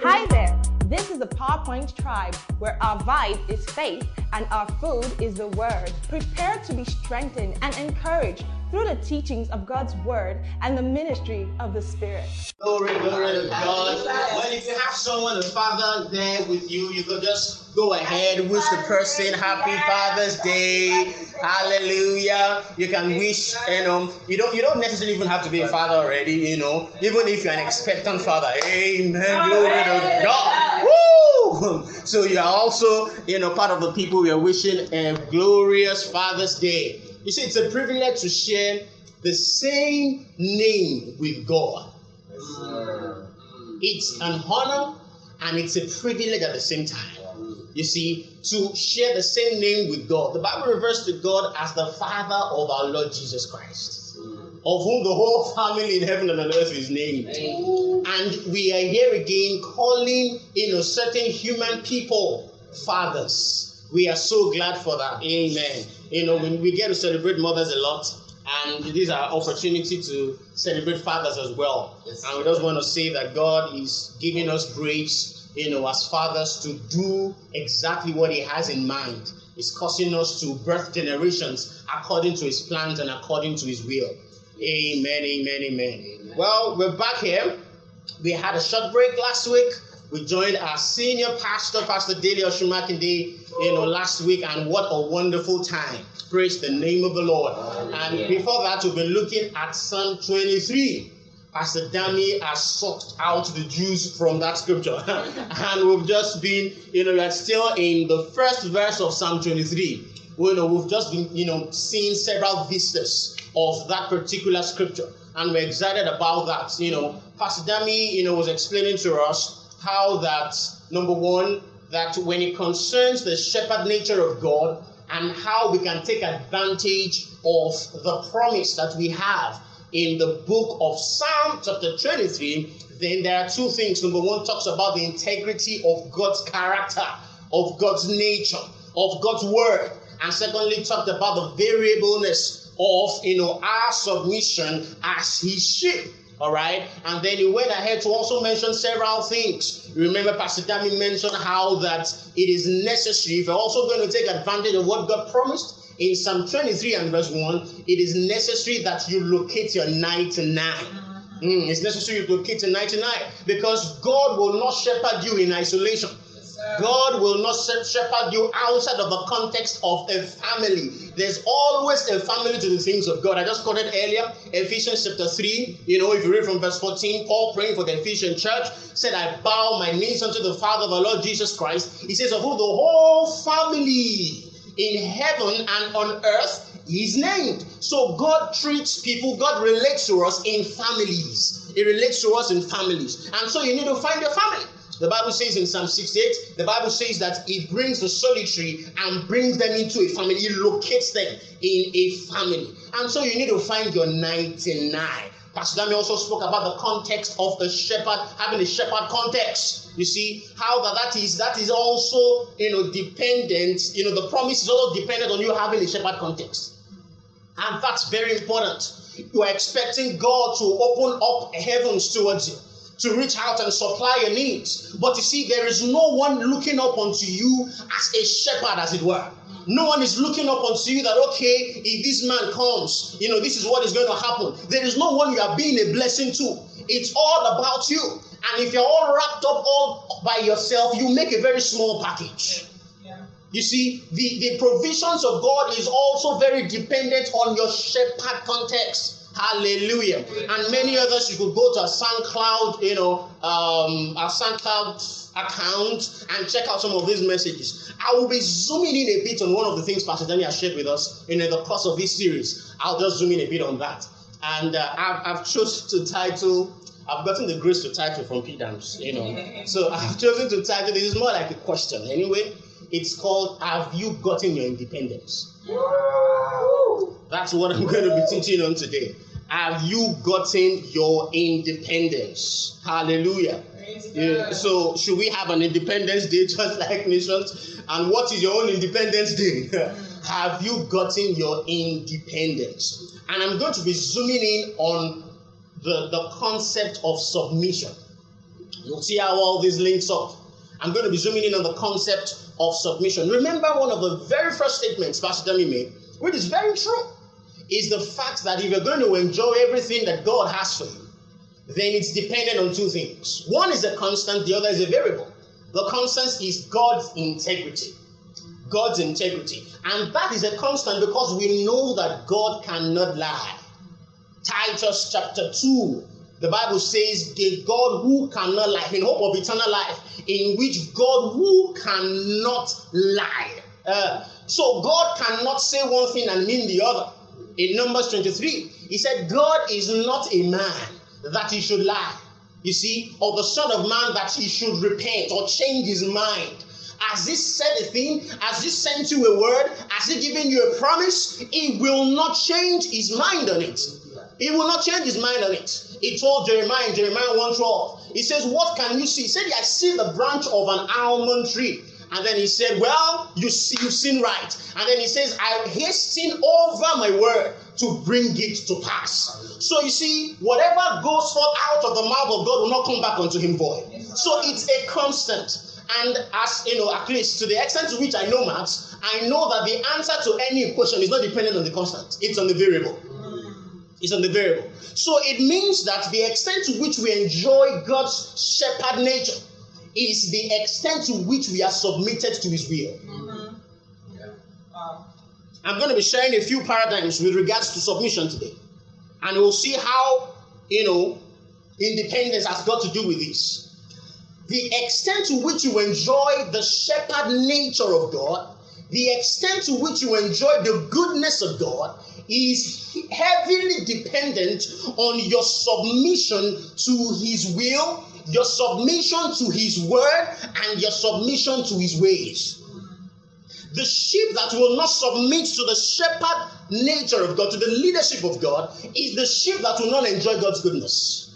Hi there. This is the PowerPoint tribe where our vibe is faith and our food is the word. Prepare to be strengthened and encouraged through the teachings of God's word and the ministry of the Spirit. Glory, glory to God. Well, if you have someone, a father there with you, you could just go ahead, wish the person happy Father's Day. Hallelujah. You can wish, you know, you don't you don't necessarily even have to be a father already, you know, even if you're an expectant father. Amen. Glory to God. Woo! So you are also, you know, part of the people we are wishing a glorious Father's Day. You see, it's a privilege to share the same name with God. It's an honor and it's a privilege at the same time. You see, to share the same name with God. The Bible refers to God as the Father of our Lord Jesus Christ, hmm. of whom the whole family in heaven and on earth is named. And we are here again calling, you know, certain human people fathers. We are so glad for that. Amen. You know, when we get to celebrate mothers a lot, and it is our opportunity to celebrate fathers as well. And we just want to say that God is giving us grace, you know, as fathers to do exactly what He has in mind. He's causing us to birth generations according to His plans and according to His will. Amen, amen, amen. amen. Well, we're back here. We had a short break last week. We joined our senior pastor, Pastor Dele Osunmakinde, you know, last week, and what a wonderful time. Praise the name of the Lord. Oh, and before that, we've been looking at Psalm 23. Pastor has sucked out the Jews from that scripture. and we've just been, you know, we're still in the first verse of Psalm 23. You know, we've just been, you know, seeing several vistas of that particular scripture. And we're excited about that. You know, Pastor Dami, you know, was explaining to us how that, number one, that when it concerns the shepherd nature of God and how we can take advantage of the promise that we have in the book of Psalm chapter 23, then there are two things. Number one talks about the integrity of God's character, of God's nature, of God's word. And secondly, talked about the variableness of you know our submission as his sheep. All right, and then he went ahead to also mention several things. Remember, Pastor Dami mentioned how that it is necessary if you're also going to take advantage of what God promised in Psalm 23 and verse 1, it is necessary that you locate your 99. Mm, it's necessary you locate your 99 because God will not shepherd you in isolation. God will not shepherd you outside of the context of a family. There's always a family to the things of God. I just quoted earlier Ephesians chapter 3. You know, if you read from verse 14, Paul praying for the Ephesian church said, I bow my knees unto the Father of our Lord Jesus Christ. He says, Of whom the whole family in heaven and on earth is named. So God treats people, God relates to us in families. He relates to us in families. And so you need to find your family. The Bible says in Psalm 68, the Bible says that He brings the solitary and brings them into a family. He locates them in a family. And so you need to find your 99. Pastor Dami also spoke about the context of the shepherd, having a shepherd context. You see how that, that is that is also you know dependent. You know the promise is also dependent on you having a shepherd context, and that's very important. You are expecting God to open up heavens towards you to reach out and supply your needs. But you see, there is no one looking up unto you as a shepherd, as it were. No one is looking up unto you that, okay, if this man comes, you know, this is what is going to happen. There is no one you are being a blessing to. It's all about you. And if you're all wrapped up all by yourself, you make a very small package. You see, the, the provisions of God is also very dependent on your shepherd context. Hallelujah. And many others, you could go to a SoundCloud, you know, um, our SoundCloud account and check out some of these messages. I will be zooming in a bit on one of the things Pastor Danny has shared with us in the course of this series. I'll just zoom in a bit on that. And uh, I've, I've chosen to title, I've gotten the grace to title from PDAMS, you know. so I've chosen to title, this is more like a question anyway. It's called, Have You Gotten Your Independence? That's what I'm going to be teaching on today. Have you gotten your independence? Hallelujah. Yeah. So, should we have an Independence Day just like nations? And what is your own Independence Day? have you gotten your independence? And I'm going to be zooming in on the, the concept of submission. You'll see how all these links up. I'm going to be zooming in on the concept of submission. Remember one of the very first statements Pastor Demi made, which is very true, is the fact that if you're going to enjoy everything that God has for you, then it's dependent on two things. One is a constant, the other is a variable. The constant is God's integrity. God's integrity. And that is a constant because we know that God cannot lie. Titus chapter 2, the Bible says, the God who cannot lie, in hope of eternal life, in which God who cannot lie. Uh, so God cannot say one thing and mean the other. In Numbers 23, he said, God is not a man that he should lie. You see, or the Son of Man that he should repent or change his mind. Has he said a thing? Has he sent you a word? Has he given you a promise? He will not change his mind on it. He will not change his mind on it. He told Jeremiah in Jeremiah 1:12. He says, What can you see? He said, I see the branch of an almond tree. And then he said, Well, you see, you've seen right. And then he says, I hasten over my word to bring it to pass. So you see, whatever goes forth out of the mouth of God will not come back unto him void. So it's a constant. And as you know, at least to the extent to which I know maths, I know that the answer to any equation is not dependent on the constant, it's on the variable. It's on the variable. So it means that the extent to which we enjoy God's shepherd nature is the extent to which we are submitted to his will. I'm going to be sharing a few paradigms with regards to submission today. And we'll see how, you know, independence has got to do with this. The extent to which you enjoy the shepherd nature of God, the extent to which you enjoy the goodness of God, is heavily dependent on your submission to His will, your submission to His word, and your submission to His ways. The sheep that will not submit to the shepherd nature of God, to the leadership of God, is the sheep that will not enjoy God's goodness.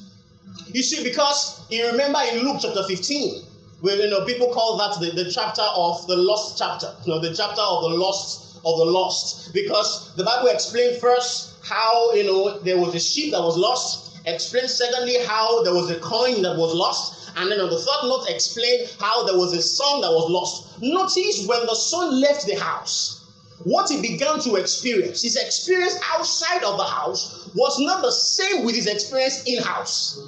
You see, because you remember in Luke chapter 15, where you know people call that the, the chapter of the lost chapter, you know, the chapter of the lost of the lost, because the Bible explained first how you know there was a sheep that was lost, explained secondly how there was a coin that was lost, and then on the third note, explain how there was a son that was lost. Notice when the son left the house, what he began to experience, his experience outside of the house was not the same with his experience in house.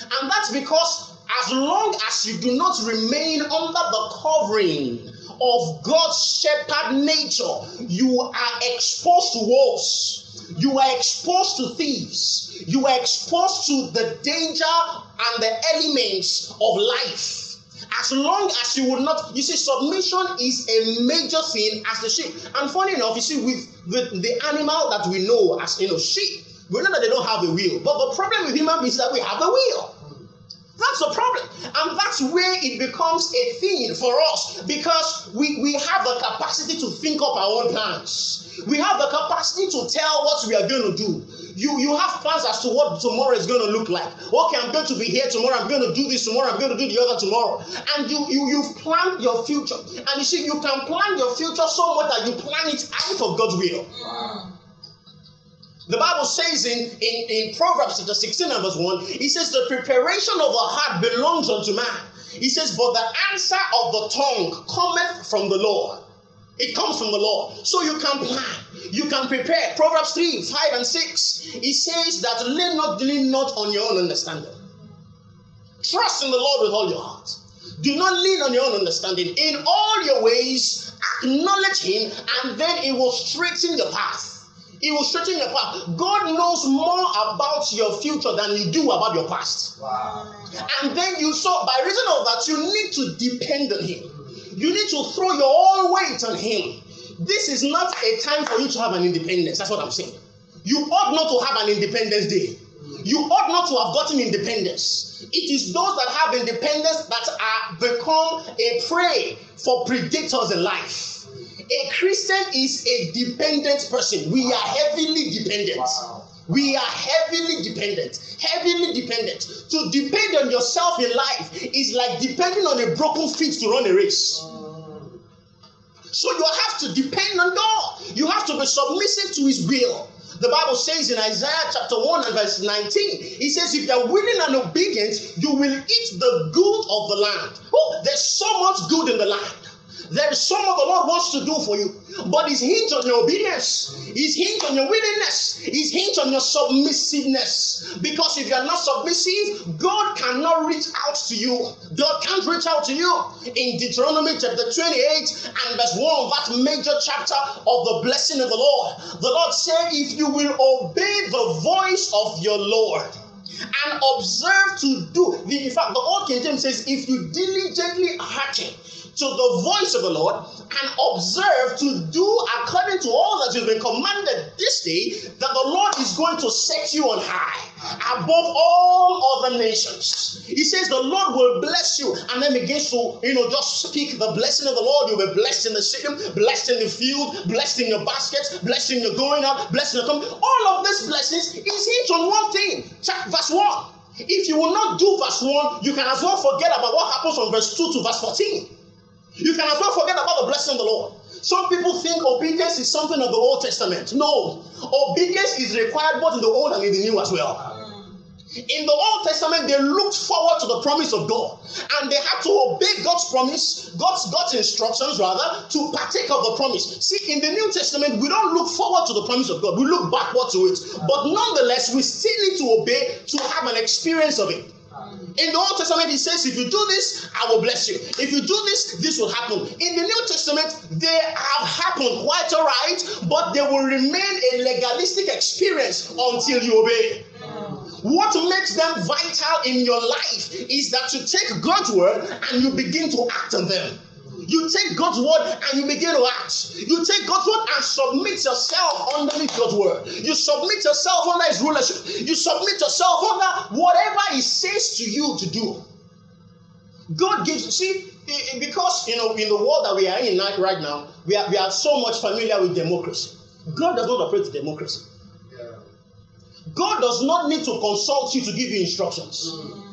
And that's because as long as you do not remain under the covering of God's shepherd nature, you are exposed to wolves you are exposed to thieves, you are exposed to the danger and the elements of life. As long as you will not, you see, submission is a major thing as the sheep. And funny enough, you see, with the, the animal that we know as you know, sheep, we know that they don't have a will. But the problem with human beings is that we have a will. That's the problem. And that's where it becomes a thing for us because we, we have the capacity to think up our own plans. We have the capacity to tell what we are going to do. You, you have plans as to what tomorrow is going to look like. Okay, I'm going to be here tomorrow. I'm going to do this tomorrow. I'm going to do the other tomorrow. And you, you, you've planned your future. And you see, you can plan your future so much that you plan it out of God's will. The Bible says in, in, in Proverbs chapter 16 and verse 1, it says, The preparation of the heart belongs unto man. He says, But the answer of the tongue cometh from the Lord. It comes from the Lord. So you can plan, you can prepare. Proverbs 3, 5, and 6. It says that lean not, lean not on your own understanding. Trust in the Lord with all your heart. Do not lean on your own understanding. In all your ways, acknowledge Him, and then He will straighten your path. He will straighten your path. God knows more about your future than you do about your past. Wow. And then you saw, by reason of that, you need to depend on Him. You need to throw your whole weight on Him. This is not a time for you to have an independence. That's what I'm saying. You ought not to have an independence day. You ought not to have gotten independence. It is those that have independence that are become a prey for predators in life. A Christian is a dependent person. We are heavily dependent. Wow. We are heavily dependent. Heavily dependent. To depend on yourself in life is like depending on a broken feet to run a race. So you have to depend on God. You have to be submissive to His will. The Bible says in Isaiah chapter 1 and verse 19, it says, If you're willing and obedient, you will eat the good of the land. Oh, there's so much good in the land. There is some of the Lord wants to do for you, but it's hinged on your obedience. It's hinged on your willingness. It's hinged on your submissiveness. Because if you are not submissive, God cannot reach out to you. God can't reach out to you. In Deuteronomy chapter 28 and verse 1, that major chapter of the blessing of the Lord, the Lord said, If you will obey the voice of your Lord, and observe to do. in fact, the Old King James says, if you diligently hearken to the voice of the Lord and observe to do according to all that you've been commanded this day, that the Lord is going to set you on high above all other nations. He says the Lord will bless you, and then begins to, you know, just speak the blessing of the Lord. You'll be blessed in the city, blessed in the field, blessed in your baskets, blessed in your going out, blessed in your coming. All of these blessings is hinged on one thing. Check verse 1. If you will not do verse 1, you can as well forget about what happens from verse 2 to verse 14. You can as well forget about the blessing of the Lord. Some people think obedience is something of the Old Testament. No, obedience is required both in the Old and in the New as well. In the Old Testament, they looked forward to the promise of God and they had to obey God's promise, God's, God's instructions rather, to partake of the promise. See, in the New Testament, we don't look forward to the promise of God, we look backward to it. But nonetheless, we still need to obey to have an experience of it. In the Old Testament, he says, If you do this, I will bless you. If you do this, this will happen. In the New Testament, they have happened quite all right, but they will remain a legalistic experience until you obey. What makes them vital in your life is that you take God's word and you begin to act on them. You take God's word and you begin to act. You take God's word and submit yourself underneath God's word. You submit yourself under His rulership. You submit yourself under whatever He says to you to do. God gives, see, because you know, in the world that we are in right now, we are, we are so much familiar with democracy. God does not operate democracy. God does not need to consult you to give you instructions. Mm.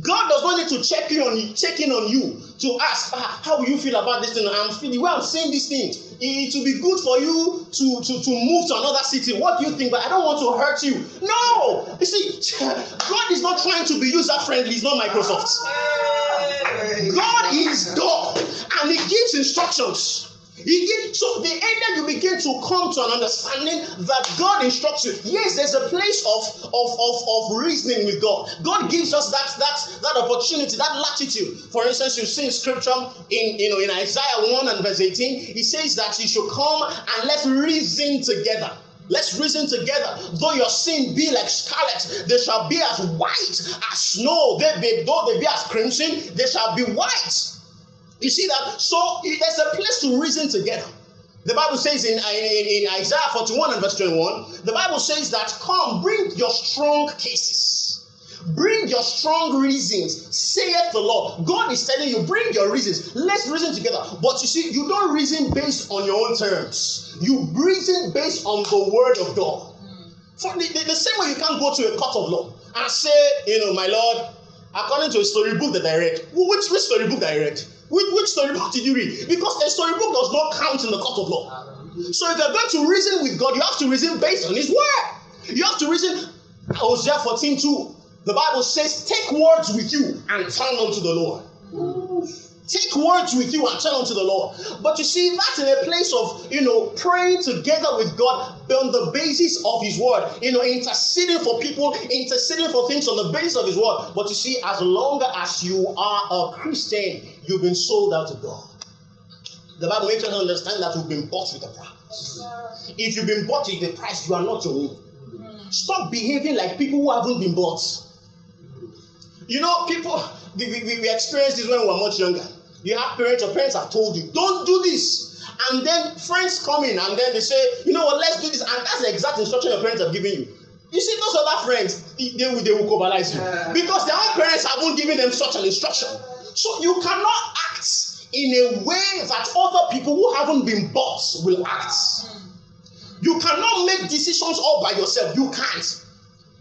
God does not need to check in on you, check in on you to ask, ah, how will you feel about this thing? I'm feeling well, I'm saying these things. It will be good for you to, to, to move to another city. What do you think? But I don't want to hurt you. No! You see, God is not trying to be user friendly, He's not Microsoft. God is God and He gives instructions. So the end you begin to come to an understanding that God instructs you. Yes, there's a place of, of, of, of reasoning with God. God gives us that, that, that opportunity, that latitude. For instance, you see in scripture in you know in Isaiah 1 and verse 18, he says that you should come and let's reason together. Let's reason together. Though your sin be like scarlet, they shall be as white as snow. They be, though they be as crimson, they shall be white. You see that? So there's a place to reason together. The Bible says in, in, in, Isaiah 41 and verse 21, the Bible says that, Come, bring your strong cases. Bring your strong reasons, saith the Lord. God is telling you, bring your reasons. Let's reason together. But you see, you don't reason based on your own terms, you reason based on the word of God. For the, the, the same way you can't go to a court of law and say, you know, my Lord, according to a storybook that I read, which, which storybook that I read? Which, which storybook did you read? Because a storybook does not count in the court of law. So if you're going to reason with God, you have to reason based on His word. You have to reason. Hosea 14 2. The Bible says, Take words with you and turn unto the Lord. Take words with you and turn unto the Lord. But you see, that's in a place of, you know, praying together with God on the basis of His word. You know, interceding for people, interceding for things on the basis of His word. But you see, as long as you are a Christian, you've been sold out to God. The Bible makes us understand that we've been bought with a price. If you've been bought with a price, you are not your own. Stop behaving like people who haven't been bought. You know, people, we, we, we experienced this when we were much younger. You have parents, your parents have told you, don't do this. And then friends come in and then they say, you know what, let's do this. And that's the exact instruction your parents have given you. You see, those other friends, they will, they will cobalize you. Because their own parents haven't given them such an instruction. So you cannot act in a way that other people who haven't been bought will act. You cannot make decisions all by yourself. You can't.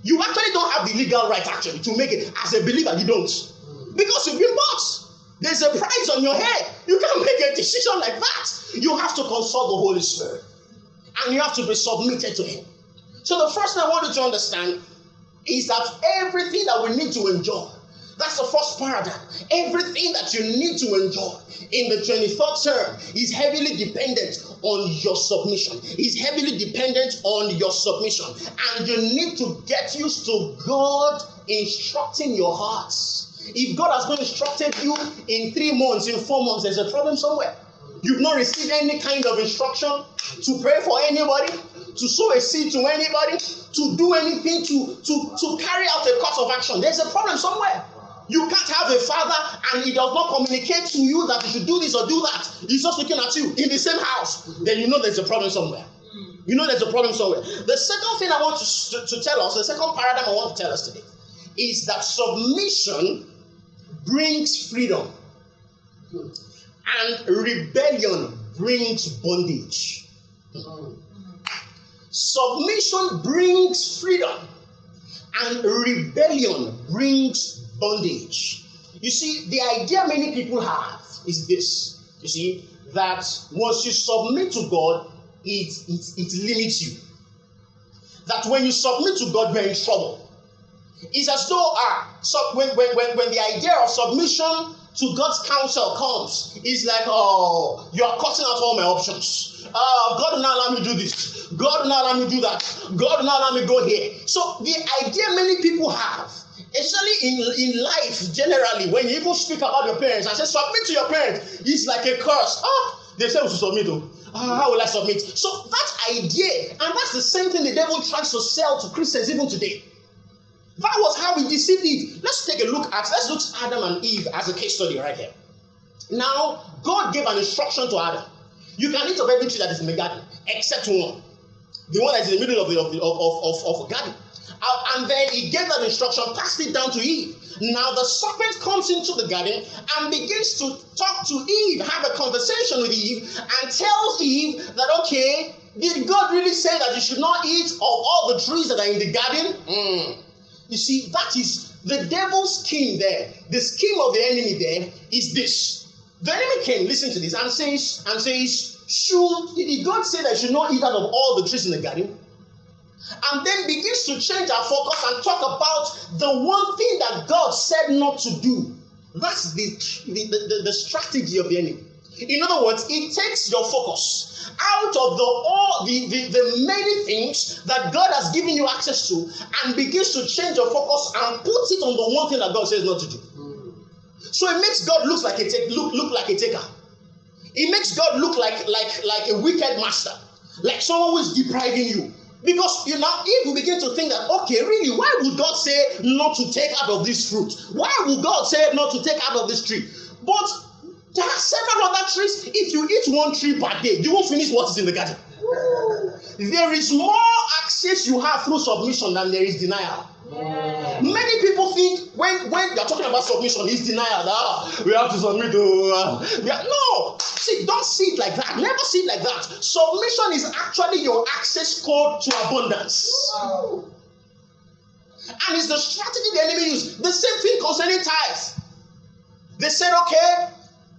You actually don't have the legal right actually to make it. As a believer, you don't. Because you've been bought. There's a price on your head. You can't make a decision like that. You have to consult the Holy Spirit. And you have to be submitted to Him. So the first thing I want you to understand is that everything that we need to enjoy, that's the first paradigm. Everything that you need to enjoy in the 24th term is heavily dependent on your submission. Is heavily dependent on your submission. And you need to get used to God instructing your hearts. If God has not instructed you in three months, in four months, there's a problem somewhere. You've not received any kind of instruction to pray for anybody, to sow a seed to anybody, to do anything, to, to, to carry out a course of action. There's a problem somewhere. You can't have a father and he does not communicate to you that you should do this or do that. He's just looking at you in the same house. Then you know there's a problem somewhere. You know there's a problem somewhere. The second thing I want to, to, to tell us, the second paradigm I want to tell us today, is that submission brings freedom and rebellion brings bondage. Submission brings freedom and rebellion brings bondage. You see, the idea many people have is this. You see, that once you submit to God, it, it, it limits you. That when you submit to God, you're in trouble. It's as though ah, so when, when, when, when the idea of submission to God's counsel comes, it's like, oh, you are cutting out all my options. Uh, God will not allow me to do this. God will not allow me to do that. God will not allow me to go here. So the idea many people have Especially in, in life, generally, when you even speak about your parents and say, submit to your parents, it's like a curse. Ah, they say we should submit. Oh. Ah, how will I submit? So that idea, and that's the same thing the devil tries to sell to Christians even today. That was how we deceived Eve. Let's take a look at, let's look at Adam and Eve as a case study right here. Now, God gave an instruction to Adam. You can eat of every tree that is in the garden, except one. The one that is in the middle of the, of, the, of, of, of, of garden. And then he gave that instruction, passed it down to Eve. Now the serpent comes into the garden and begins to talk to Eve, have a conversation with Eve, and tells Eve that, okay, did God really say that you should not eat of all the trees that are in the garden? Mm. You see, that is the devil's scheme there. The scheme of the enemy there is this. The enemy came, listen to this, and says, and says, should did God say that you should not eat out of all the trees in the garden? And then begins to change our focus and talk about the one thing that God said not to do. That's the, the, the, the strategy of the enemy. In other words, it takes your focus out of the all the, the, the many things that God has given you access to and begins to change your focus and puts it on the one thing that God says not to do. So it makes God look like a take, look, look like a taker. It makes God look like like like a wicked master, like someone who is depriving you. Because you know, if you begin to think that, okay, really, why would God say not to take out of this fruit? Why would God say not to take out of this tree? But there are several other trees. If you eat one tree per day, you won't finish what is in the garden. There is more access you have through submission than there is denial. Yeah. Many people think when when you're talking about submission, it's denial. Ah, we have to submit to. Uh, yeah. No, see, don't see it like that. Never see it like that. Submission is actually your access code to abundance. And it's the strategy the enemy use. The same thing concerning tithes. They said, okay,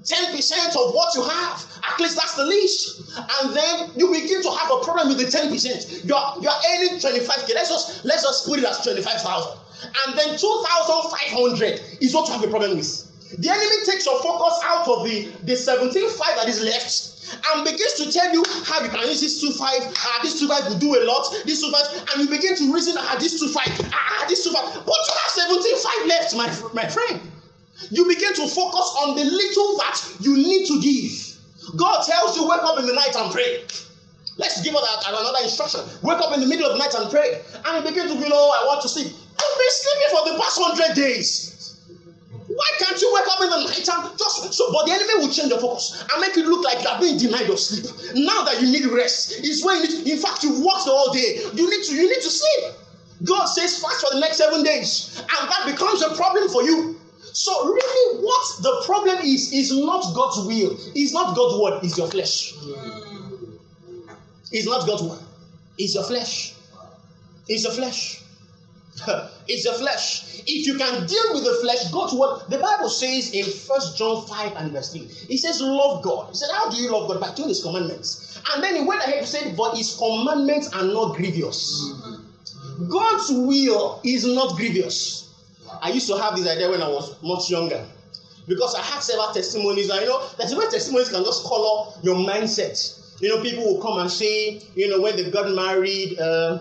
10% of what you have. At least that's the least. And then you begin to have a problem with the 10%. You're, you're earning 25k. Let's just let's just put it as 25,000. And then 2,500 is what you have a problem with. The enemy takes your focus out of the, the 17 5 that is left and begins to tell you how you can use this 2.5. Ah, this 2 5 will do a lot. This 2.5, and you begin to reason, ah, this 2.5, ah, this 2.5. But you have 17 5 left, my, my friend. You begin to focus on the little that you need to give. God tells you, wake up in the night and pray. Let's give us another instruction. Wake up in the middle of the night and pray. And you begin to feel, oh, I want to sleep. I've been sleeping for the past hundred days. Why can't you wake up in the night and just so? But the enemy will change your focus and make it look like you are being denied your sleep. Now that you need rest, is when you need. In fact, you've worked all day. You need to. You need to sleep. God says fast for the next seven days, and that becomes a problem for you. So, really, what the problem is, is not God's will, is not God's word, is your flesh. It's not God's word, it's your flesh. It's your flesh. it's your flesh. If you can deal with the flesh, God's word, the Bible says in First John 5 and verse 3, it says, Love God. He said, How do you love God? By doing his commandments. And then he went ahead to say, But his commandments are not grievous. God's will is not grievous. I used to have this idea when I was much younger because I had several testimonies. I know that several testimonies can just color your mindset. You know, people will come and say, you know, when they got married, uh,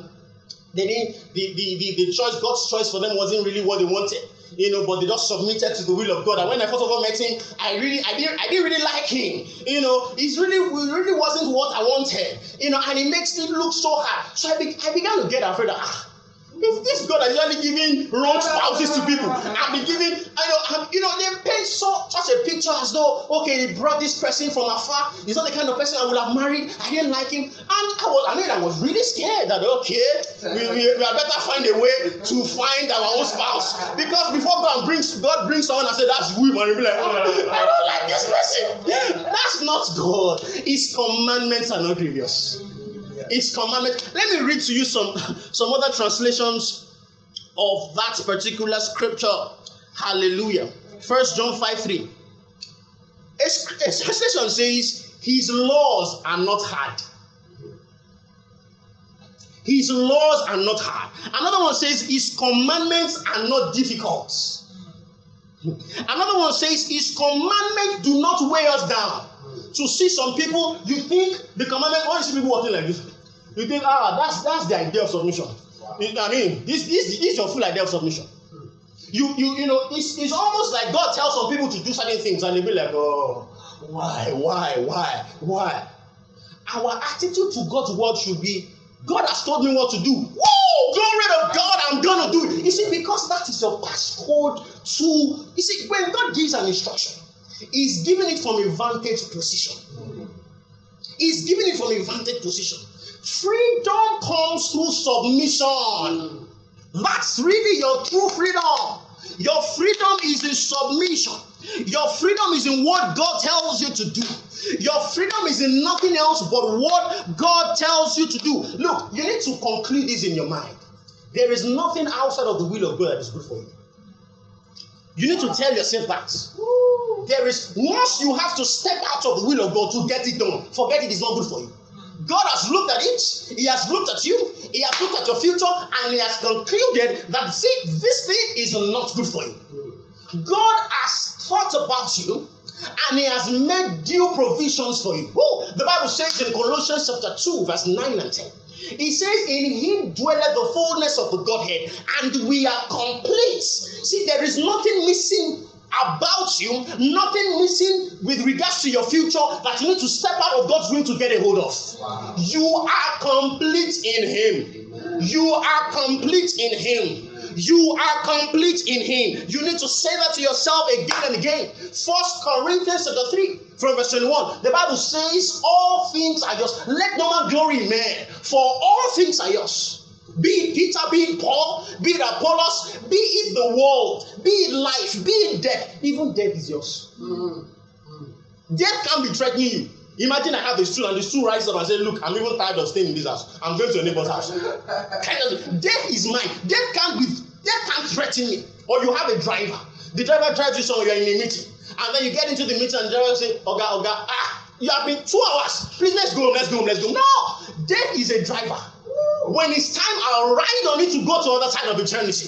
they didn't, the, the, the, the choice, God's choice for them wasn't really what they wanted you know, but they just submitted to the will of God. And when I first of all met him, I really, I didn't, I didn't really like him. You know, he's really, really wasn't what I wanted. You know, and it makes it look so hard. So I, be, I began to get afraid that ah, if this God is usually giving wrong spouses to people, I've been giving, I know, I'm, you know, they paint so such a picture as though, okay, they brought this person from afar. He's not the kind of person I would have married. I didn't like him, and I was, I mean, I was really scared that okay, we, we, we are better find a way to find our own spouse because before God brings God brings someone and say that's we, man, be like, oh, I don't like this person. That's not God. His commandments are not grievous. His commandment. Let me read to you some, some other translations of that particular scripture. Hallelujah. First John 5 3. A, translation says, His laws are not hard. His laws are not hard. Another one says, His commandments are not difficult. Another one says, His commandments do not weigh us down. To see some people, you think the commandment, all you see people walking like this. You think, ah, that's that's the idea of submission. Wow. I mean, this this is your full idea of submission. You you you know, it's it's almost like God tells some people to do certain things and they be like, oh, why, why, why, why? Our attitude to God's word should be, God has told me what to do. Woo! Glory to God, I'm gonna do it. You see, because that is your passcode to you see, when God gives an instruction, He's giving it from a vantage position. He's giving it from a vantage position. Freedom comes through submission. That's really your true freedom. Your freedom is in submission. Your freedom is in what God tells you to do. Your freedom is in nothing else but what God tells you to do. Look, you need to conclude this in your mind. There is nothing outside of the will of God that is good for you. You need to tell yourself that. There is, once you have to step out of the will of God to get it done, forget it is not good for you. God has looked at it, He has looked at you, He has looked at your future, and He has concluded that see, this thing is not good for you. God has thought about you and He has made due provisions for you. Ooh, the Bible says in Colossians chapter 2, verse 9 and 10. He says, In him dwelleth the fullness of the Godhead, and we are complete. See, there is nothing missing about you, nothing missing with regards to your future that you need to step out of God's will to get a hold of. You are complete in Him. You are complete in Him. You are complete in Him. You need to say that to yourself again and again. First Corinthians chapter 3, from verse 21. The Bible says, All things are yours. Let no man glory in man, for all things are yours. Be it Peter, be it Paul, be it Apollos, be it the world, be it life, be it death. Even death is yours. Mm-hmm. Death can be threatening you. Imagine I have a stool and the stool rises up and says, Look, I'm even tired of staying in this house. I'm going to your neighbor's house. death is mine. Death can't be death can't threaten me. Or you have a driver. The driver drives you somewhere, you're in a meeting. And then you get into the meeting and the driver say, Oga, Oga, ah, you have been two hours. Please let's go, let's go, let's go. No, death is a driver. When it's time, I'll ride on it to go to the other side of eternity.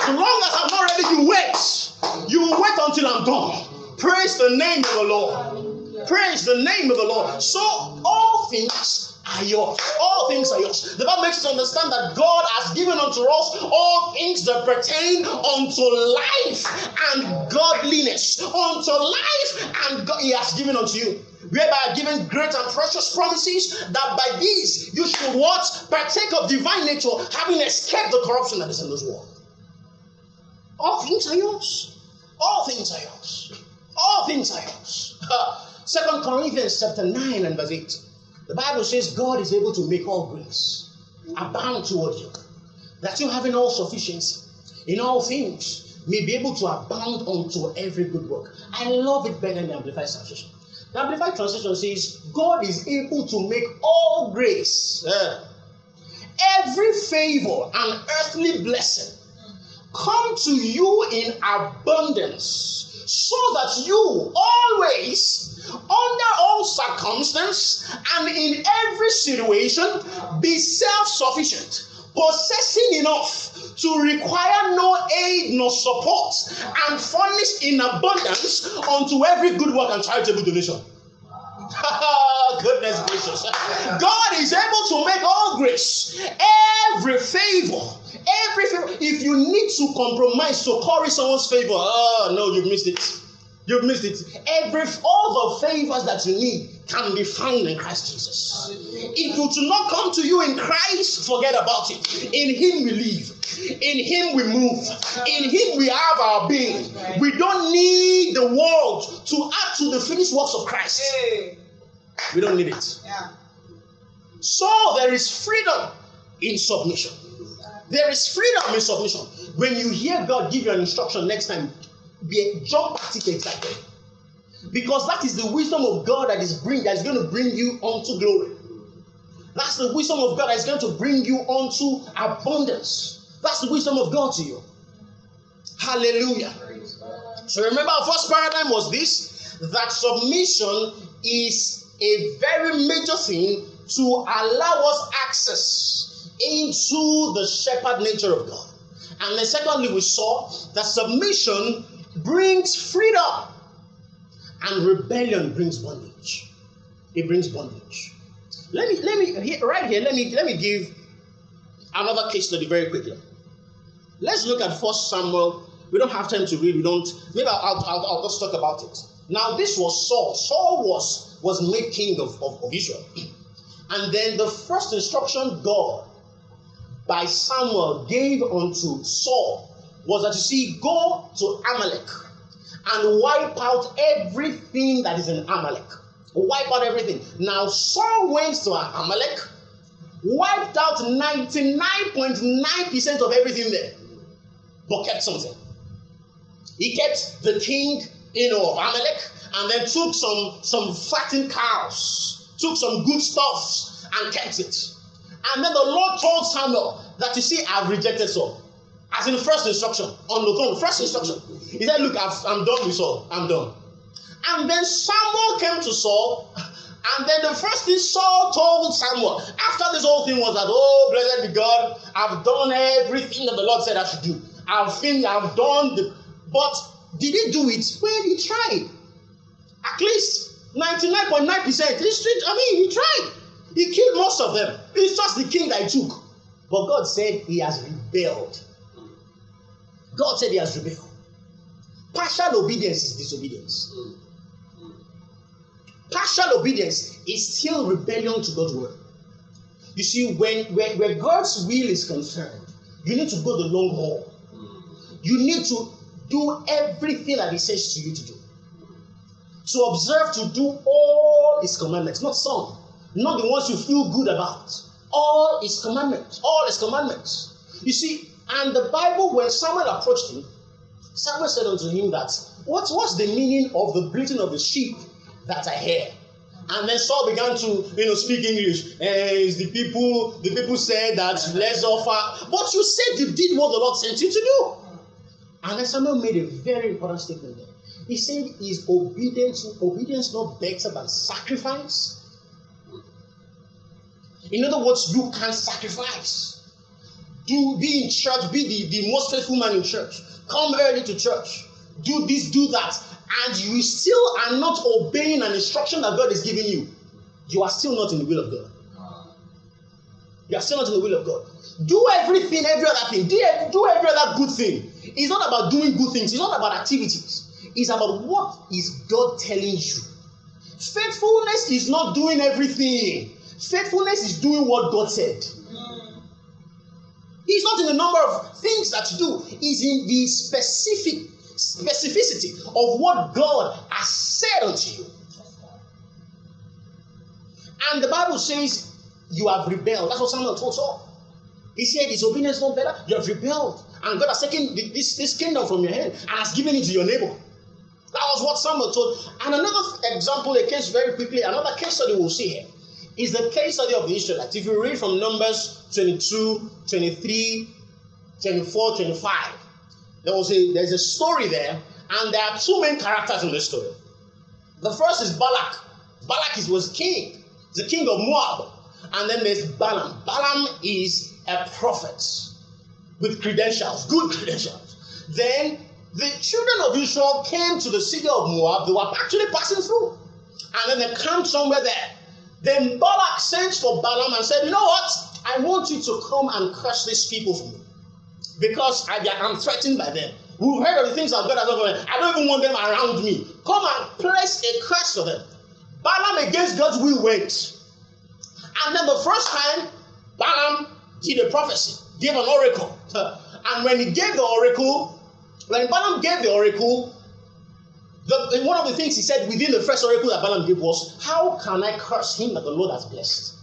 As long as I'm not ready, you wait. You will wait until I'm gone. Praise the name of the Lord. Praise the name of the Lord. So all things are yours. All things are yours. The Bible makes us understand that God has given unto us all things that pertain unto life and godliness. Unto life and He has given unto you whereby given great and precious promises, that by these you should what? Partake of divine nature, having escaped the corruption that is in this world. All things are yours. All things are yours. All things are yours. Second Corinthians chapter 9 and verse 8. The Bible says God is able to make all grace abound toward you, that you having all sufficiency in all things may be able to abound unto every good work. I love it better than the Amplified Translation. The Amplified Translation says, God is able to make all grace, uh, every favor and earthly blessing come to you in abundance, so that you always, under all circumstances and in every situation, be self sufficient possessing enough to require no aid nor support, and furnish in abundance unto every good work and charitable donation. Goodness gracious. God is able to make all grace, every favor, every favor. If you need to compromise to curry someone's favor, oh no, you've missed it. You've missed it. Every all the favors that you need can be found in Christ Jesus. If you do not come to you in Christ, forget about it. In Him we live. In Him we move. In Him we have our being. We don't need the world to add to the finished works of Christ. We don't need it. So there is freedom in submission. There is freedom in submission. When you hear God give you an instruction next time, be it excited. Because that is the wisdom of God that is bring that is going to bring you unto glory. That's the wisdom of God that is going to bring you unto abundance. That's the wisdom of God to you. Hallelujah. So remember, our first paradigm was this that submission is a very major thing to allow us access into the shepherd nature of God. And then, secondly, we saw that submission brings freedom and rebellion brings bondage. It brings bondage. Let me, let me, right here, let me, let me give another case study very quickly. Let's look at First Samuel. We don't have time to read. We don't. Maybe I'll, I'll, I'll just talk about it. Now, this was Saul. Saul was was made king of, of, of Israel, and then the first instruction God by Samuel gave unto Saul was that you see, go to Amalek and wipe out everything that is in Amalek. Wipe out everything. Now Saul went to Amalek, wiped out 99.9% of everything there, but kept something. He kept the king, you know, of Amalek, and then took some some fattened cows, took some good stuffs, and kept it. And then the Lord told Samuel that you see, I've rejected Saul. As in the first instruction on the throne, first instruction. He said, Look, i am done with Saul. I'm done. And then Samuel came to Saul, and then the first thing Saul told Samuel after this whole thing was that, Oh, blessed be God, I've done everything that the Lord said I should do. I've finished, I've done the. But did he do it? Well, he tried. At least 99.9%. He, I mean, he tried. He killed most of them. It's just the king that he took. But God said he has rebelled. God said he has rebelled. Partial obedience is disobedience. Partial obedience is still rebellion to God's word. You see, when, when, when God's will is concerned, you need to go the long haul. You need to do everything that He says to you to do. To observe, to do all His commandments, not some, not the ones you feel good about. All His commandments, all His commandments. You see, and the Bible, when Samuel approached him, Samuel said unto him that, what, What's the meaning of the bleating of the sheep that I hear? And then Saul began to, you know, speak English. Eh, the people, the people said that let's offer. But you said you did what the Lord sent you to do. And then Samuel made a very important statement there. He said, Is obedience, obedience not better than sacrifice? In other words, you can sacrifice do be in church, be the, the most faithful man in church. Come early to church. Do this, do that. And you still are not obeying an instruction that God is giving you. You are still not in the will of God. You are still not in the will of God. Do everything, every other thing. Do, do every other good thing. It's not about doing good things, it's not about activities. It's about what is God telling you. Faithfulness is not doing everything. Faithfulness is doing what God said. He's not in the number of things that you do, he's in the specific specificity of what God has said unto you. And the Bible says, You have rebelled. That's what Samuel told Saul. He said, His obedience not better. You have rebelled. And God has taken this, this kingdom from your hand and has given it to your neighbor. That was what Samuel told. And another example, a case very quickly, another case study we'll see here is the case study of the Israelites. If you read from Numbers 22, 23, 24, 25, there was a there's a story there, and there are two main characters in this story. The first is Balak. Balak is, was king, the king of Moab. And then there's Balaam. Balaam is a prophet with credentials, good credentials. Then the children of Israel came to the city of Moab. They were actually passing through. And then they camped somewhere there. Then Balak sent for Balaam and said, You know what? I want you to come and curse these people for me. Because I, am threatened by them. We've heard of the things that God done I don't even want them around me. Come and place a curse for them. Balaam against God's will went. And then the first time, Balaam did a prophecy, gave an oracle. And when he gave the oracle, when Balaam gave the oracle, the, one of the things he said within the first oracle that Balaam gave was, How can I curse him that the Lord has blessed?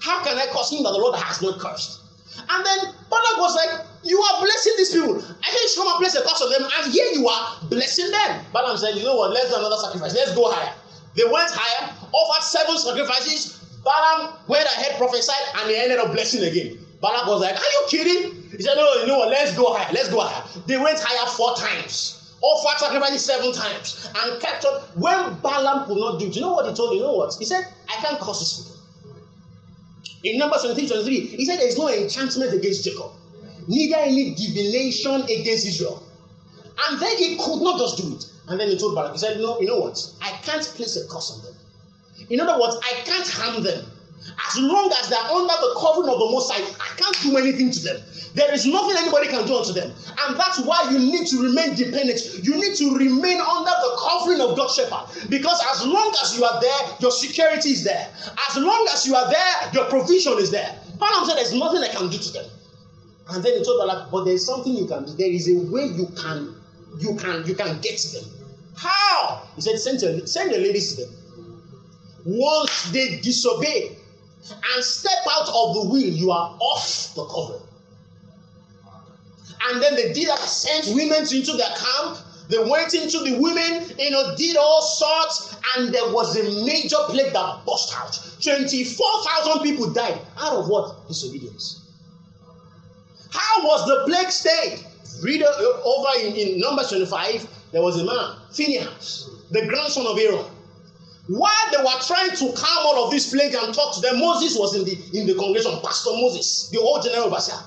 How can I curse him that the Lord has not cursed? And then Balak was like, You are blessing these people. I think you should come and place a curse on them, and here you are blessing them. Balaam said, You know what? Let's do another sacrifice. Let's go higher. They went higher, offered seven sacrifices. Balaam went ahead, prophesied, and they ended up blessing again. Balak was like, Are you kidding? He said, No, you know what? Let's go higher. Let's go higher. They went higher four times offered sacrifices seven times and kept on. When Balaam could not do it, you know what he told you? You know what? He said, I can't curse this people. In Numbers 23, 23, he said there is no enchantment against Jacob, neither any divination against Israel. And then he could not just do it. And then he told Balak, he said, No, you know what? I can't place a curse on them. In other words, I can't harm them. As long as they're under the covering of the Most High, I can't do anything to them. There is nothing anybody can do unto them. And that's why you need to remain dependent. You need to remain under the covering of God's shepherd. Because as long as you are there, your security is there. As long as you are there, your provision is there. Balaam said, There's nothing I can do to them. And then he told Balak, but there's something you can do. There is a way you can you can you can get them. How? He said, send your, send your ladies to them. Once they disobey and step out of the wheel, you are off the covering. And then they did sent women into their camp. They went into the women, you know, did all sorts, and there was a major plague that burst out. 24,000 people died out of what? Disobedience. How was the plague stayed? Read over in, in Numbers 25, there was a man, Phineas, the grandson of Aaron. While they were trying to calm all of this plague and talk to them, Moses was in the in the congregation, Pastor Moses, the old general overseer.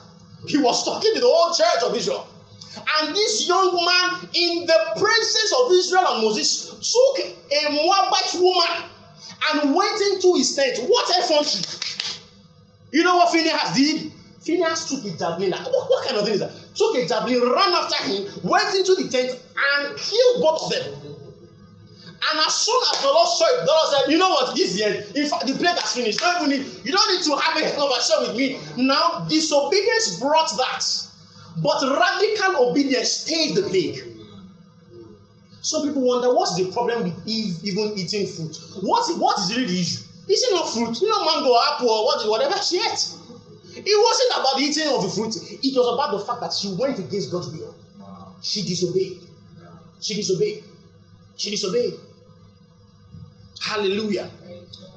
He was talking to the whole church of Israel. And this young man, in the presence of Israel and Moses, took a Moabite woman and went into his tent. What effrontery! You know what Phineas did? Phineas took a javelin. What, what kind of thing is that? Took a javelin, ran after him, went into the tent, and killed both of them. And as soon as the Lord saw it, the Lord said, You know what? This year, in fact, the plague has finished. Don't even need, you don't need to have a conversation with me. Now, disobedience brought that. But radical obedience stayed the plague. Some people wonder what's the problem with Eve even eating fruit? What, what is really the issue? Is it not fruit? You know, mango, apple, or what, whatever she ate. It wasn't about the eating of the fruit, it was about the fact that she went against God's will. She disobeyed. She disobeyed. She disobeyed. Hallelujah.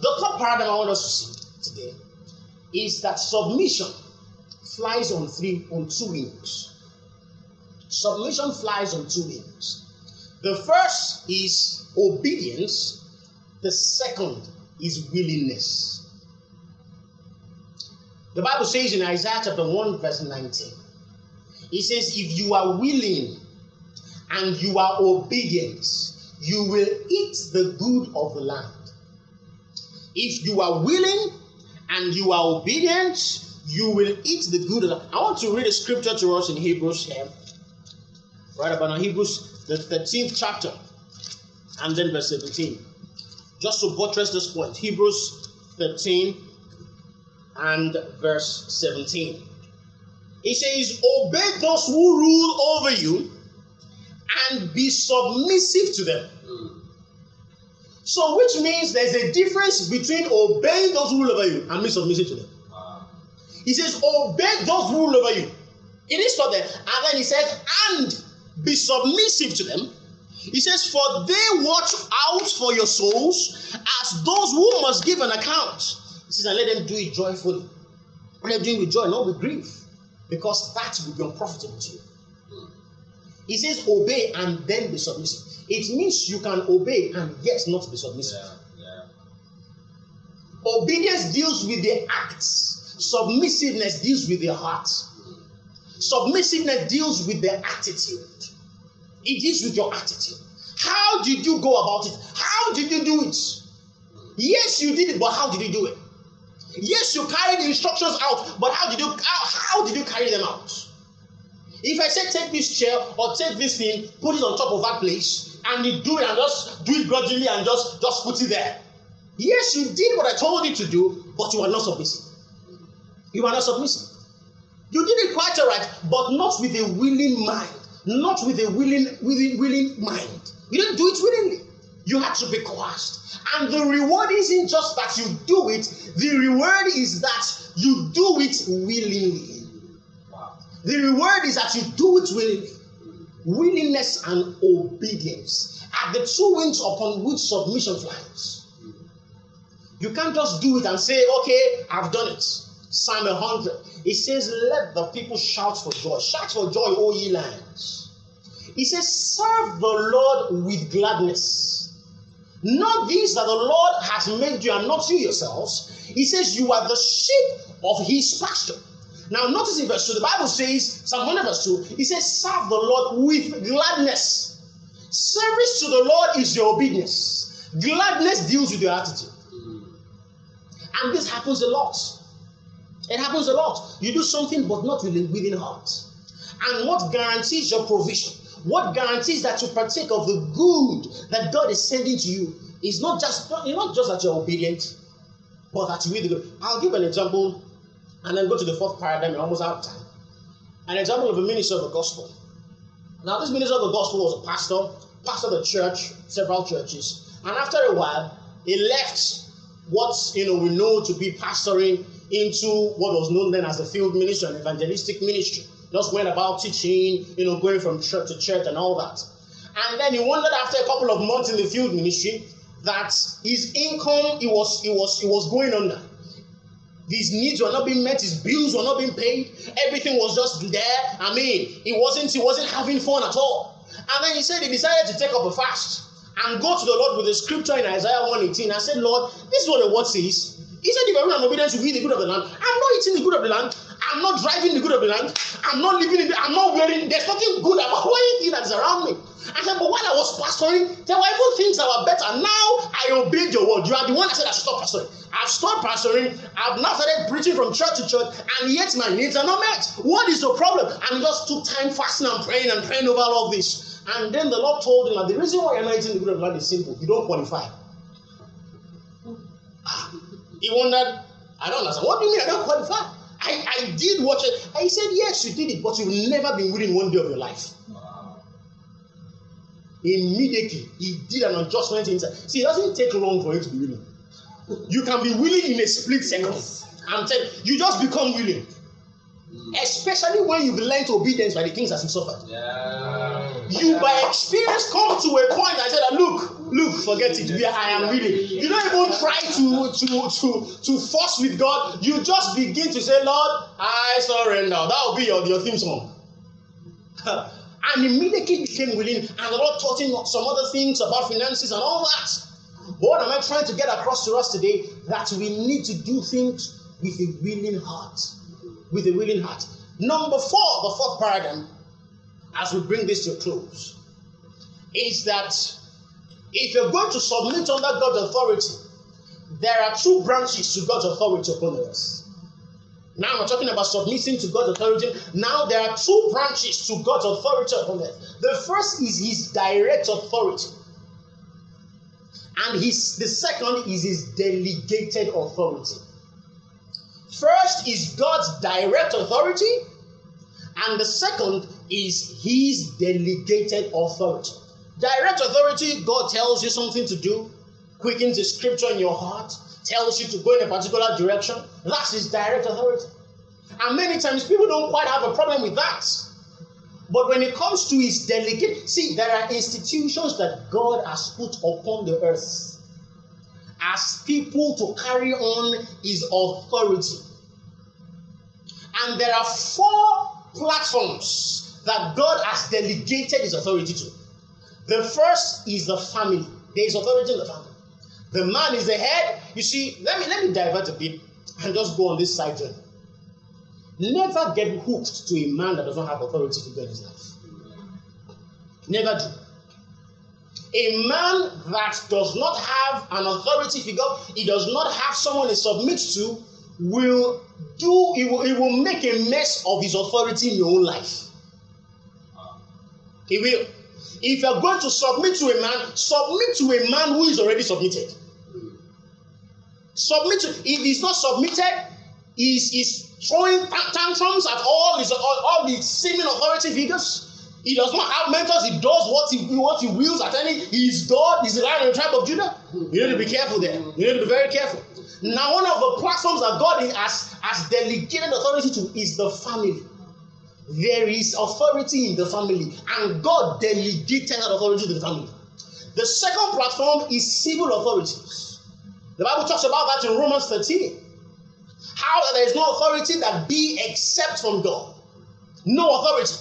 The third paradigm I want us to see today is that submission flies on three on two wings. Submission flies on two wings. The first is obedience, the second is willingness. The Bible says in Isaiah chapter 1, verse 19, it says, If you are willing and you are obedient, you will eat the good of the land. If you are willing and you are obedient, you will eat the good of the land. I want to read a scripture to us in Hebrews here. Right about now, Hebrews, the 13th chapter, and then verse 17. Just to buttress this point, Hebrews 13 and verse 17. It says, Obey those who rule over you and be submissive to them. So, which means there's a difference between obeying those who rule over you and being submissive to them. He says, Obey those who rule over you. It is not there. And then he says, And be submissive to them. He says, For they watch out for your souls as those who must give an account. He says, And let them do it joyfully. Let them do it with joy, not with grief, because that will be unprofitable to you. He says, obey and then be submissive. It means you can obey and yet not be submissive. Yeah, yeah. Obedience deals with the acts, Submissiveness deals with the heart. Submissiveness deals with the attitude. It deals with your attitude. How did you go about it? How did you do it? Yes, you did it, but how did you do it? Yes, you carried the instructions out, but how did you how, how did you carry them out? If I say take this chair or take this thing, put it on top of that place, and you do it and just do it gradually and just just put it there. Yes, you did what I told you to do, but you are not submissive. You are not submissive. You did it quite alright, but not with a willing mind, not with a willing, willing, willing mind. You didn't do it willingly. You had to be coerced. And the reward isn't just that you do it, the reward is that you do it willingly. The reward is that you do it with Willingness and obedience are the two wings upon which submission flies. You can't just do it and say, okay, I've done it. Psalm 100. It says, Let the people shout for joy. Shout for joy, O ye lands. He says, Serve the Lord with gladness. Not these that the Lord has made you and not you yourselves. He says, You are the sheep of his pasture. Now, notice in verse 2, the Bible says, Psalm 100 verse 2, he says, Serve the Lord with gladness. Service to the Lord is your obedience. Gladness deals with your attitude. And this happens a lot. It happens a lot. You do something but not within, within heart. And what guarantees your provision? What guarantees that you partake of the good that God is sending to you is not just not, not just that you're obedient, but that you good. I'll give an example and then go to the fourth paradigm. We're almost out of time. An example of a minister of the gospel. Now, this minister of the gospel was a pastor, pastor of the church, several churches, and after a while, he left what you know we know to be pastoring into what was known then as the field ministry and evangelistic ministry. Just went about teaching, you know, going from church to church and all that. And then he wondered after a couple of months in the field ministry that his income it was it was it was going under. His needs were not being met, his bills were not being paid, everything was just there. I mean, he wasn't he wasn't having fun at all. And then he said he decided to take up a fast and go to the Lord with the scripture in Isaiah 118 I said, Lord, this is what the word says. He said, If everyone obedience to eat the good of the land, I'm not eating the good of the land, I'm not driving the good of the land, I'm not living in the, I'm not wearing, there's nothing good about anything that's around me. I said, But while I was pastoring, there were even things that were better. Now I obeyed your word. You are the one that said I should stop pastoring. I've stopped pastoring, I've now started preaching from church to church, and yet my needs are not met. What is the problem? And just took time fasting and praying and praying over all of this. And then the Lord told him that the reason why you're not eating the good of the land is simple. You don't qualify. Ah, he wondered, I don't understand. What do you mean I don't qualify? I, I did watch it. I said, Yes, you did it, but you've never been willing one day of your life. Immediately, he did an adjustment inside. See, it doesn't take long for you to be willing. You can be willing in a split second. I'm telling you, you just become willing. Especially when you've learned obedience by the things that you suffered. Yeah. You, by experience, come to a point. I said, "Look, look, forget it. We are, I am willing." You don't even try to to to to force with God. You just begin to say, "Lord, I surrender." That will be your your theme song. and immediately became willing, and the Lord taught him some other things about finances and all that. What am I trying to get across to us today? That we need to do things with a willing heart. With a willing heart. Number four, the fourth paradigm, as we bring this to a close, is that if you're going to submit under God's authority, there are two branches to God's authority upon us. Now we're talking about submitting to God's authority. Now there are two branches to God's authority upon earth. The first is His direct authority, and his the second is His delegated authority. First is God's direct authority, and the second is His delegated authority. Direct authority, God tells you something to do, quickens the scripture in your heart, tells you to go in a particular direction. That's His direct authority. And many times people don't quite have a problem with that. But when it comes to His delegate, see, there are institutions that God has put upon the earth as people to carry on His authority. And there are four platforms that God has delegated His authority to. The first is the family. There is authority in the family. The man is the head. You see, let me let me divert a bit and just go on this side journey. Never get hooked to a man that does not have authority to in his life. Never do. A man that does not have an authority figure, he does not have someone he submits to, will do, he will, he will make a mess of his authority in your own life. He will. If you're going to submit to a man, submit to a man who is already submitted. Submit to, if he's not submitted, he's, he's throwing tantrums at all, his, all, all the seeming authority figures. He does not have mentors. He does what he what he wills at any. He's God. He's the lion of the tribe of Judah. You need to be careful there. You need to be very careful. Now, one of the platforms that God has, has delegated authority to is the family. There is authority in the family, and God delegated that authority to the family. The second platform is civil authorities. The Bible talks about that in Romans 13. How there is no authority that be except from God. No authority.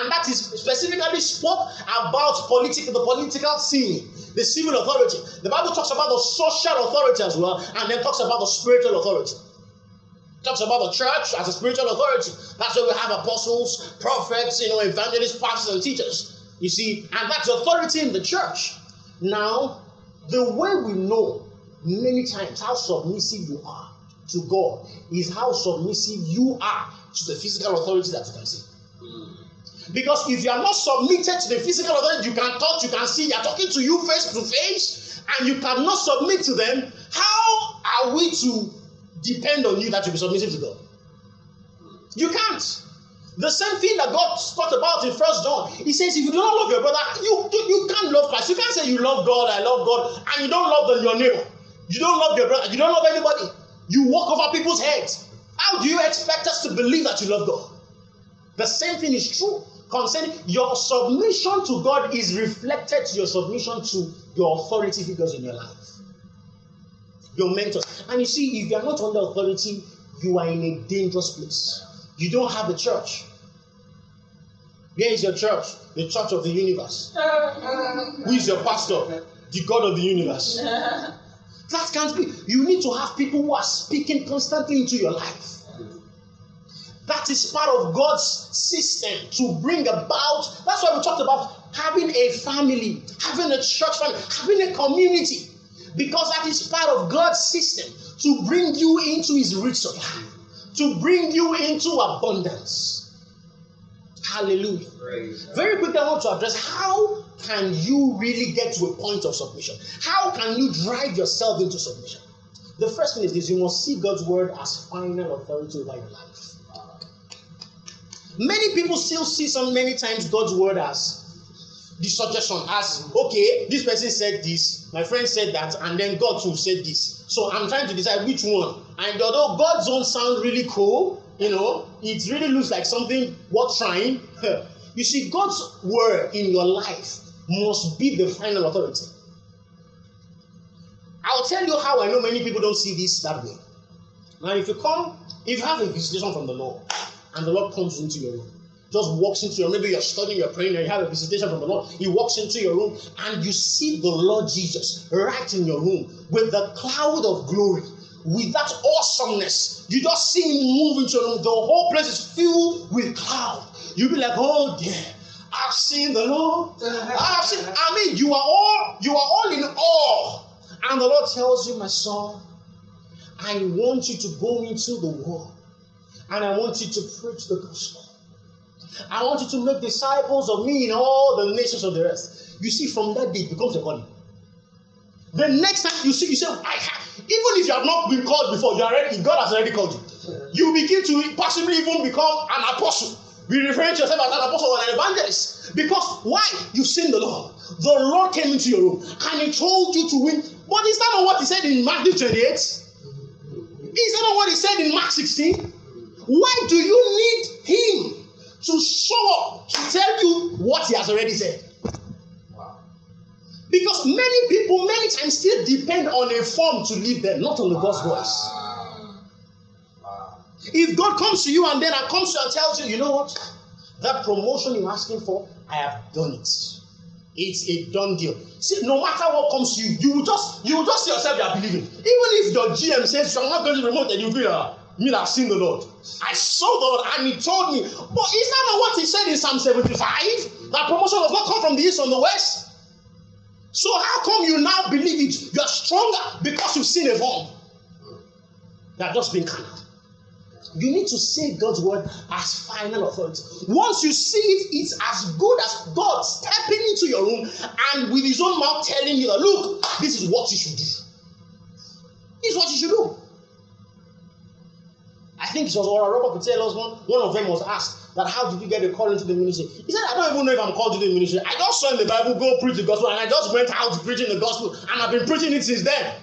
And that is specifically spoke about political, the political scene, the civil authority. The Bible talks about the social authority as well, and then talks about the spiritual authority talks about the church as a spiritual authority. That's why we have apostles, prophets, you know, evangelists, pastors, and teachers. You see, and that's authority in the church. Now, the way we know many times how submissive you are to God is how submissive you are to the physical authority that you can see. Because if you are not submitted to the physical authority, you can touch, you can see, they are talking to you face to face, and you cannot submit to them. How are we to depend on you that you be submissive to God. You can't. The same thing that God talked about in First John. He says, if you do not love your brother, you, you, you can't love Christ. You can't say you love God, I love God, and you don't love the, your neighbor. You don't love your brother. You don't love anybody. You walk over people's heads. How do you expect us to believe that you love God? The same thing is true concerning your submission to God is reflected to your submission to your authority figures in your life your mentors. And you see, if you are not under authority, you are in a dangerous place. You don't have a church. Where is your church? The church of the universe. Who is your pastor? The God of the universe. That can't be. You need to have people who are speaking constantly into your life. That is part of God's system to bring about. That's why we talked about having a family, having a church family, having a community. Because that is part of God's system to bring you into His rich supply, to bring you into abundance. Hallelujah. Very quickly, I want to address how can you really get to a point of submission? How can you drive yourself into submission? The first thing is this you must see God's word as final authority over your life. Many people still see some many times God's word as the suggestion as okay this person said this my friend said that and then god too said this. So i'm trying to decide which one. And although god's own sound really cool you know it really looks like something worth trying you see god's word in your life must be the final authority. I'll tell you how i know many people don't see this that way. Now if you come if you have a visitation from the lord and the lord comes into your room just walks into your maybe you're studying, you're praying, and you have a visitation from the Lord. He walks into your room and you see the Lord Jesus right in your room with the cloud of glory, with that awesomeness. You just see him move into your room. The whole place is filled with cloud. You'll be like, oh dear. I've seen the Lord. I've seen. I mean, you are all you are all in awe. And the Lord tells you, my son, I want you to go into the world and I want you to preach the gospel. I want you to make disciples of me in all the nations of the earth. You see, from that day, it becomes a calling. The next time you see, you say, I have, even if you have not been called before, you are ready, God has already called you. You begin to possibly even become an apostle. Be referring to yourself as an apostle or an evangelist. Because why? You've seen the Lord. The Lord came into your room and He told you to win. But is that not what He said in Matthew 28? Is that not what He said in Mark 16? Why do you need Him? To show up to tell you what he has already said. Because many people, many times, still depend on a form to lead them, not on the God's voice. If God comes to you and then I comes to you and tells you, you know what? That promotion you're asking for, I have done it. It's a done deal. See, no matter what comes to you, you will just you will just see yourself you are believing. Even if your GM says you're not going to promote, and you ah, Me that I've seen the Lord. I saw the Lord and he told me. But is that not what he said in Psalm 75? That promotion does not come from the east or the west. So how come you now believe it? You're stronger because you've seen a form. You have just been carnal. You need to say God's word as final authority. Once you see it, it's as good as God stepping into your room and with his own mouth telling you that, look, this is what you should do. This is what you should do. Think it was Oral Robert could tell us one, one of them was asked that how did you get a call into the ministry? He said, I don't even know if I'm called to the ministry. I just saw in the Bible go preach the gospel and I just went out preaching the gospel and I've been preaching it since then.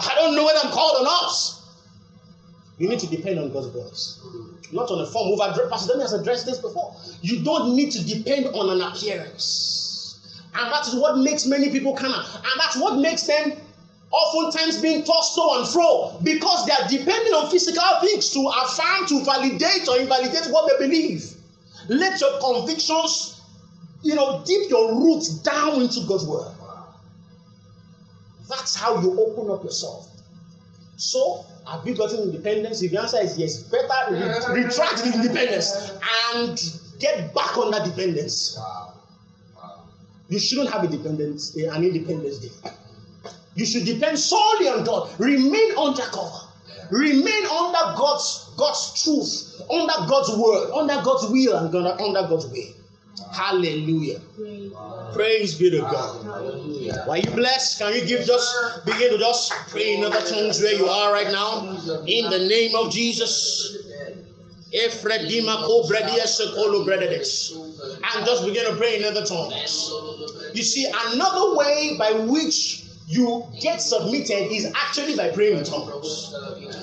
I don't know whether I'm called or not. You need to depend on God's voice, not on a form. We've Pastor Timi has addressed this before. You don't need to depend on an appearance. And that is what makes many people of, and that's what makes them oftentimes being tossed to and fro because they are depending on physical things to affirm, to validate or invalidate what they believe. Let your convictions, you know, dip your roots down into God's word. That's how you open up yourself. So, have you gotten independence? If the answer is yes, better re- retract the independence and get back on that dependence. You shouldn't have a dependence, an independence day. You should depend solely on God. Remain under cover. Remain under God's God's truth, under God's word, under God's will, and under God's way. Hallelujah. Praise be to God. Are you blessed? Can you give just begin to just pray in other tongues where you are right now? In the name of Jesus. And just begin to pray in other tongues. You see, another way by which you get submitted is actually by praying in tongues.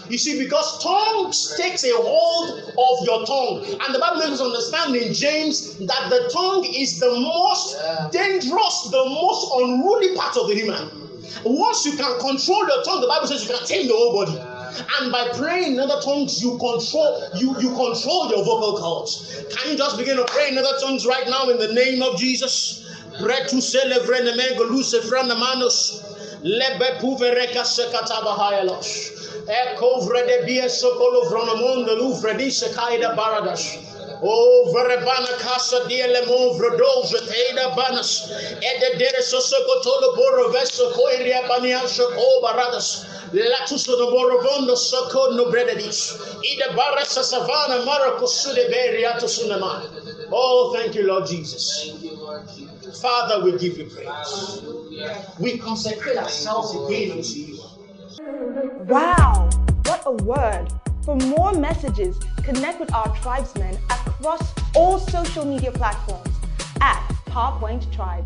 You see, because tongues takes a hold of your tongue, and the Bible makes us understand in James that the tongue is the most dangerous, the most unruly part of the human. Once you can control your tongue, the Bible says you can tame the whole body. And by praying in other tongues, you control you you control your vocal cords. Can you just begin to pray in other tongues right now in the name of Jesus? Lebe puvereka sekatabahayalos. Eko vrede bia sokolo vronomondo lu vredise kaida baradas. O verebana casa dia lemon vrodoze teida banas. Ede dere sosoko tolo boro veso koiria banian soko baradas. Latuso no borovondo soko no brededis. Ida barasa savana marako sude beriato sunama. Oh, thank you, Lord Jesus. Father, we give you praise. We consecrate ourselves again unto you. Wow, what a word! For more messages, connect with our tribesmen across all social media platforms at PowerPoint Tribe.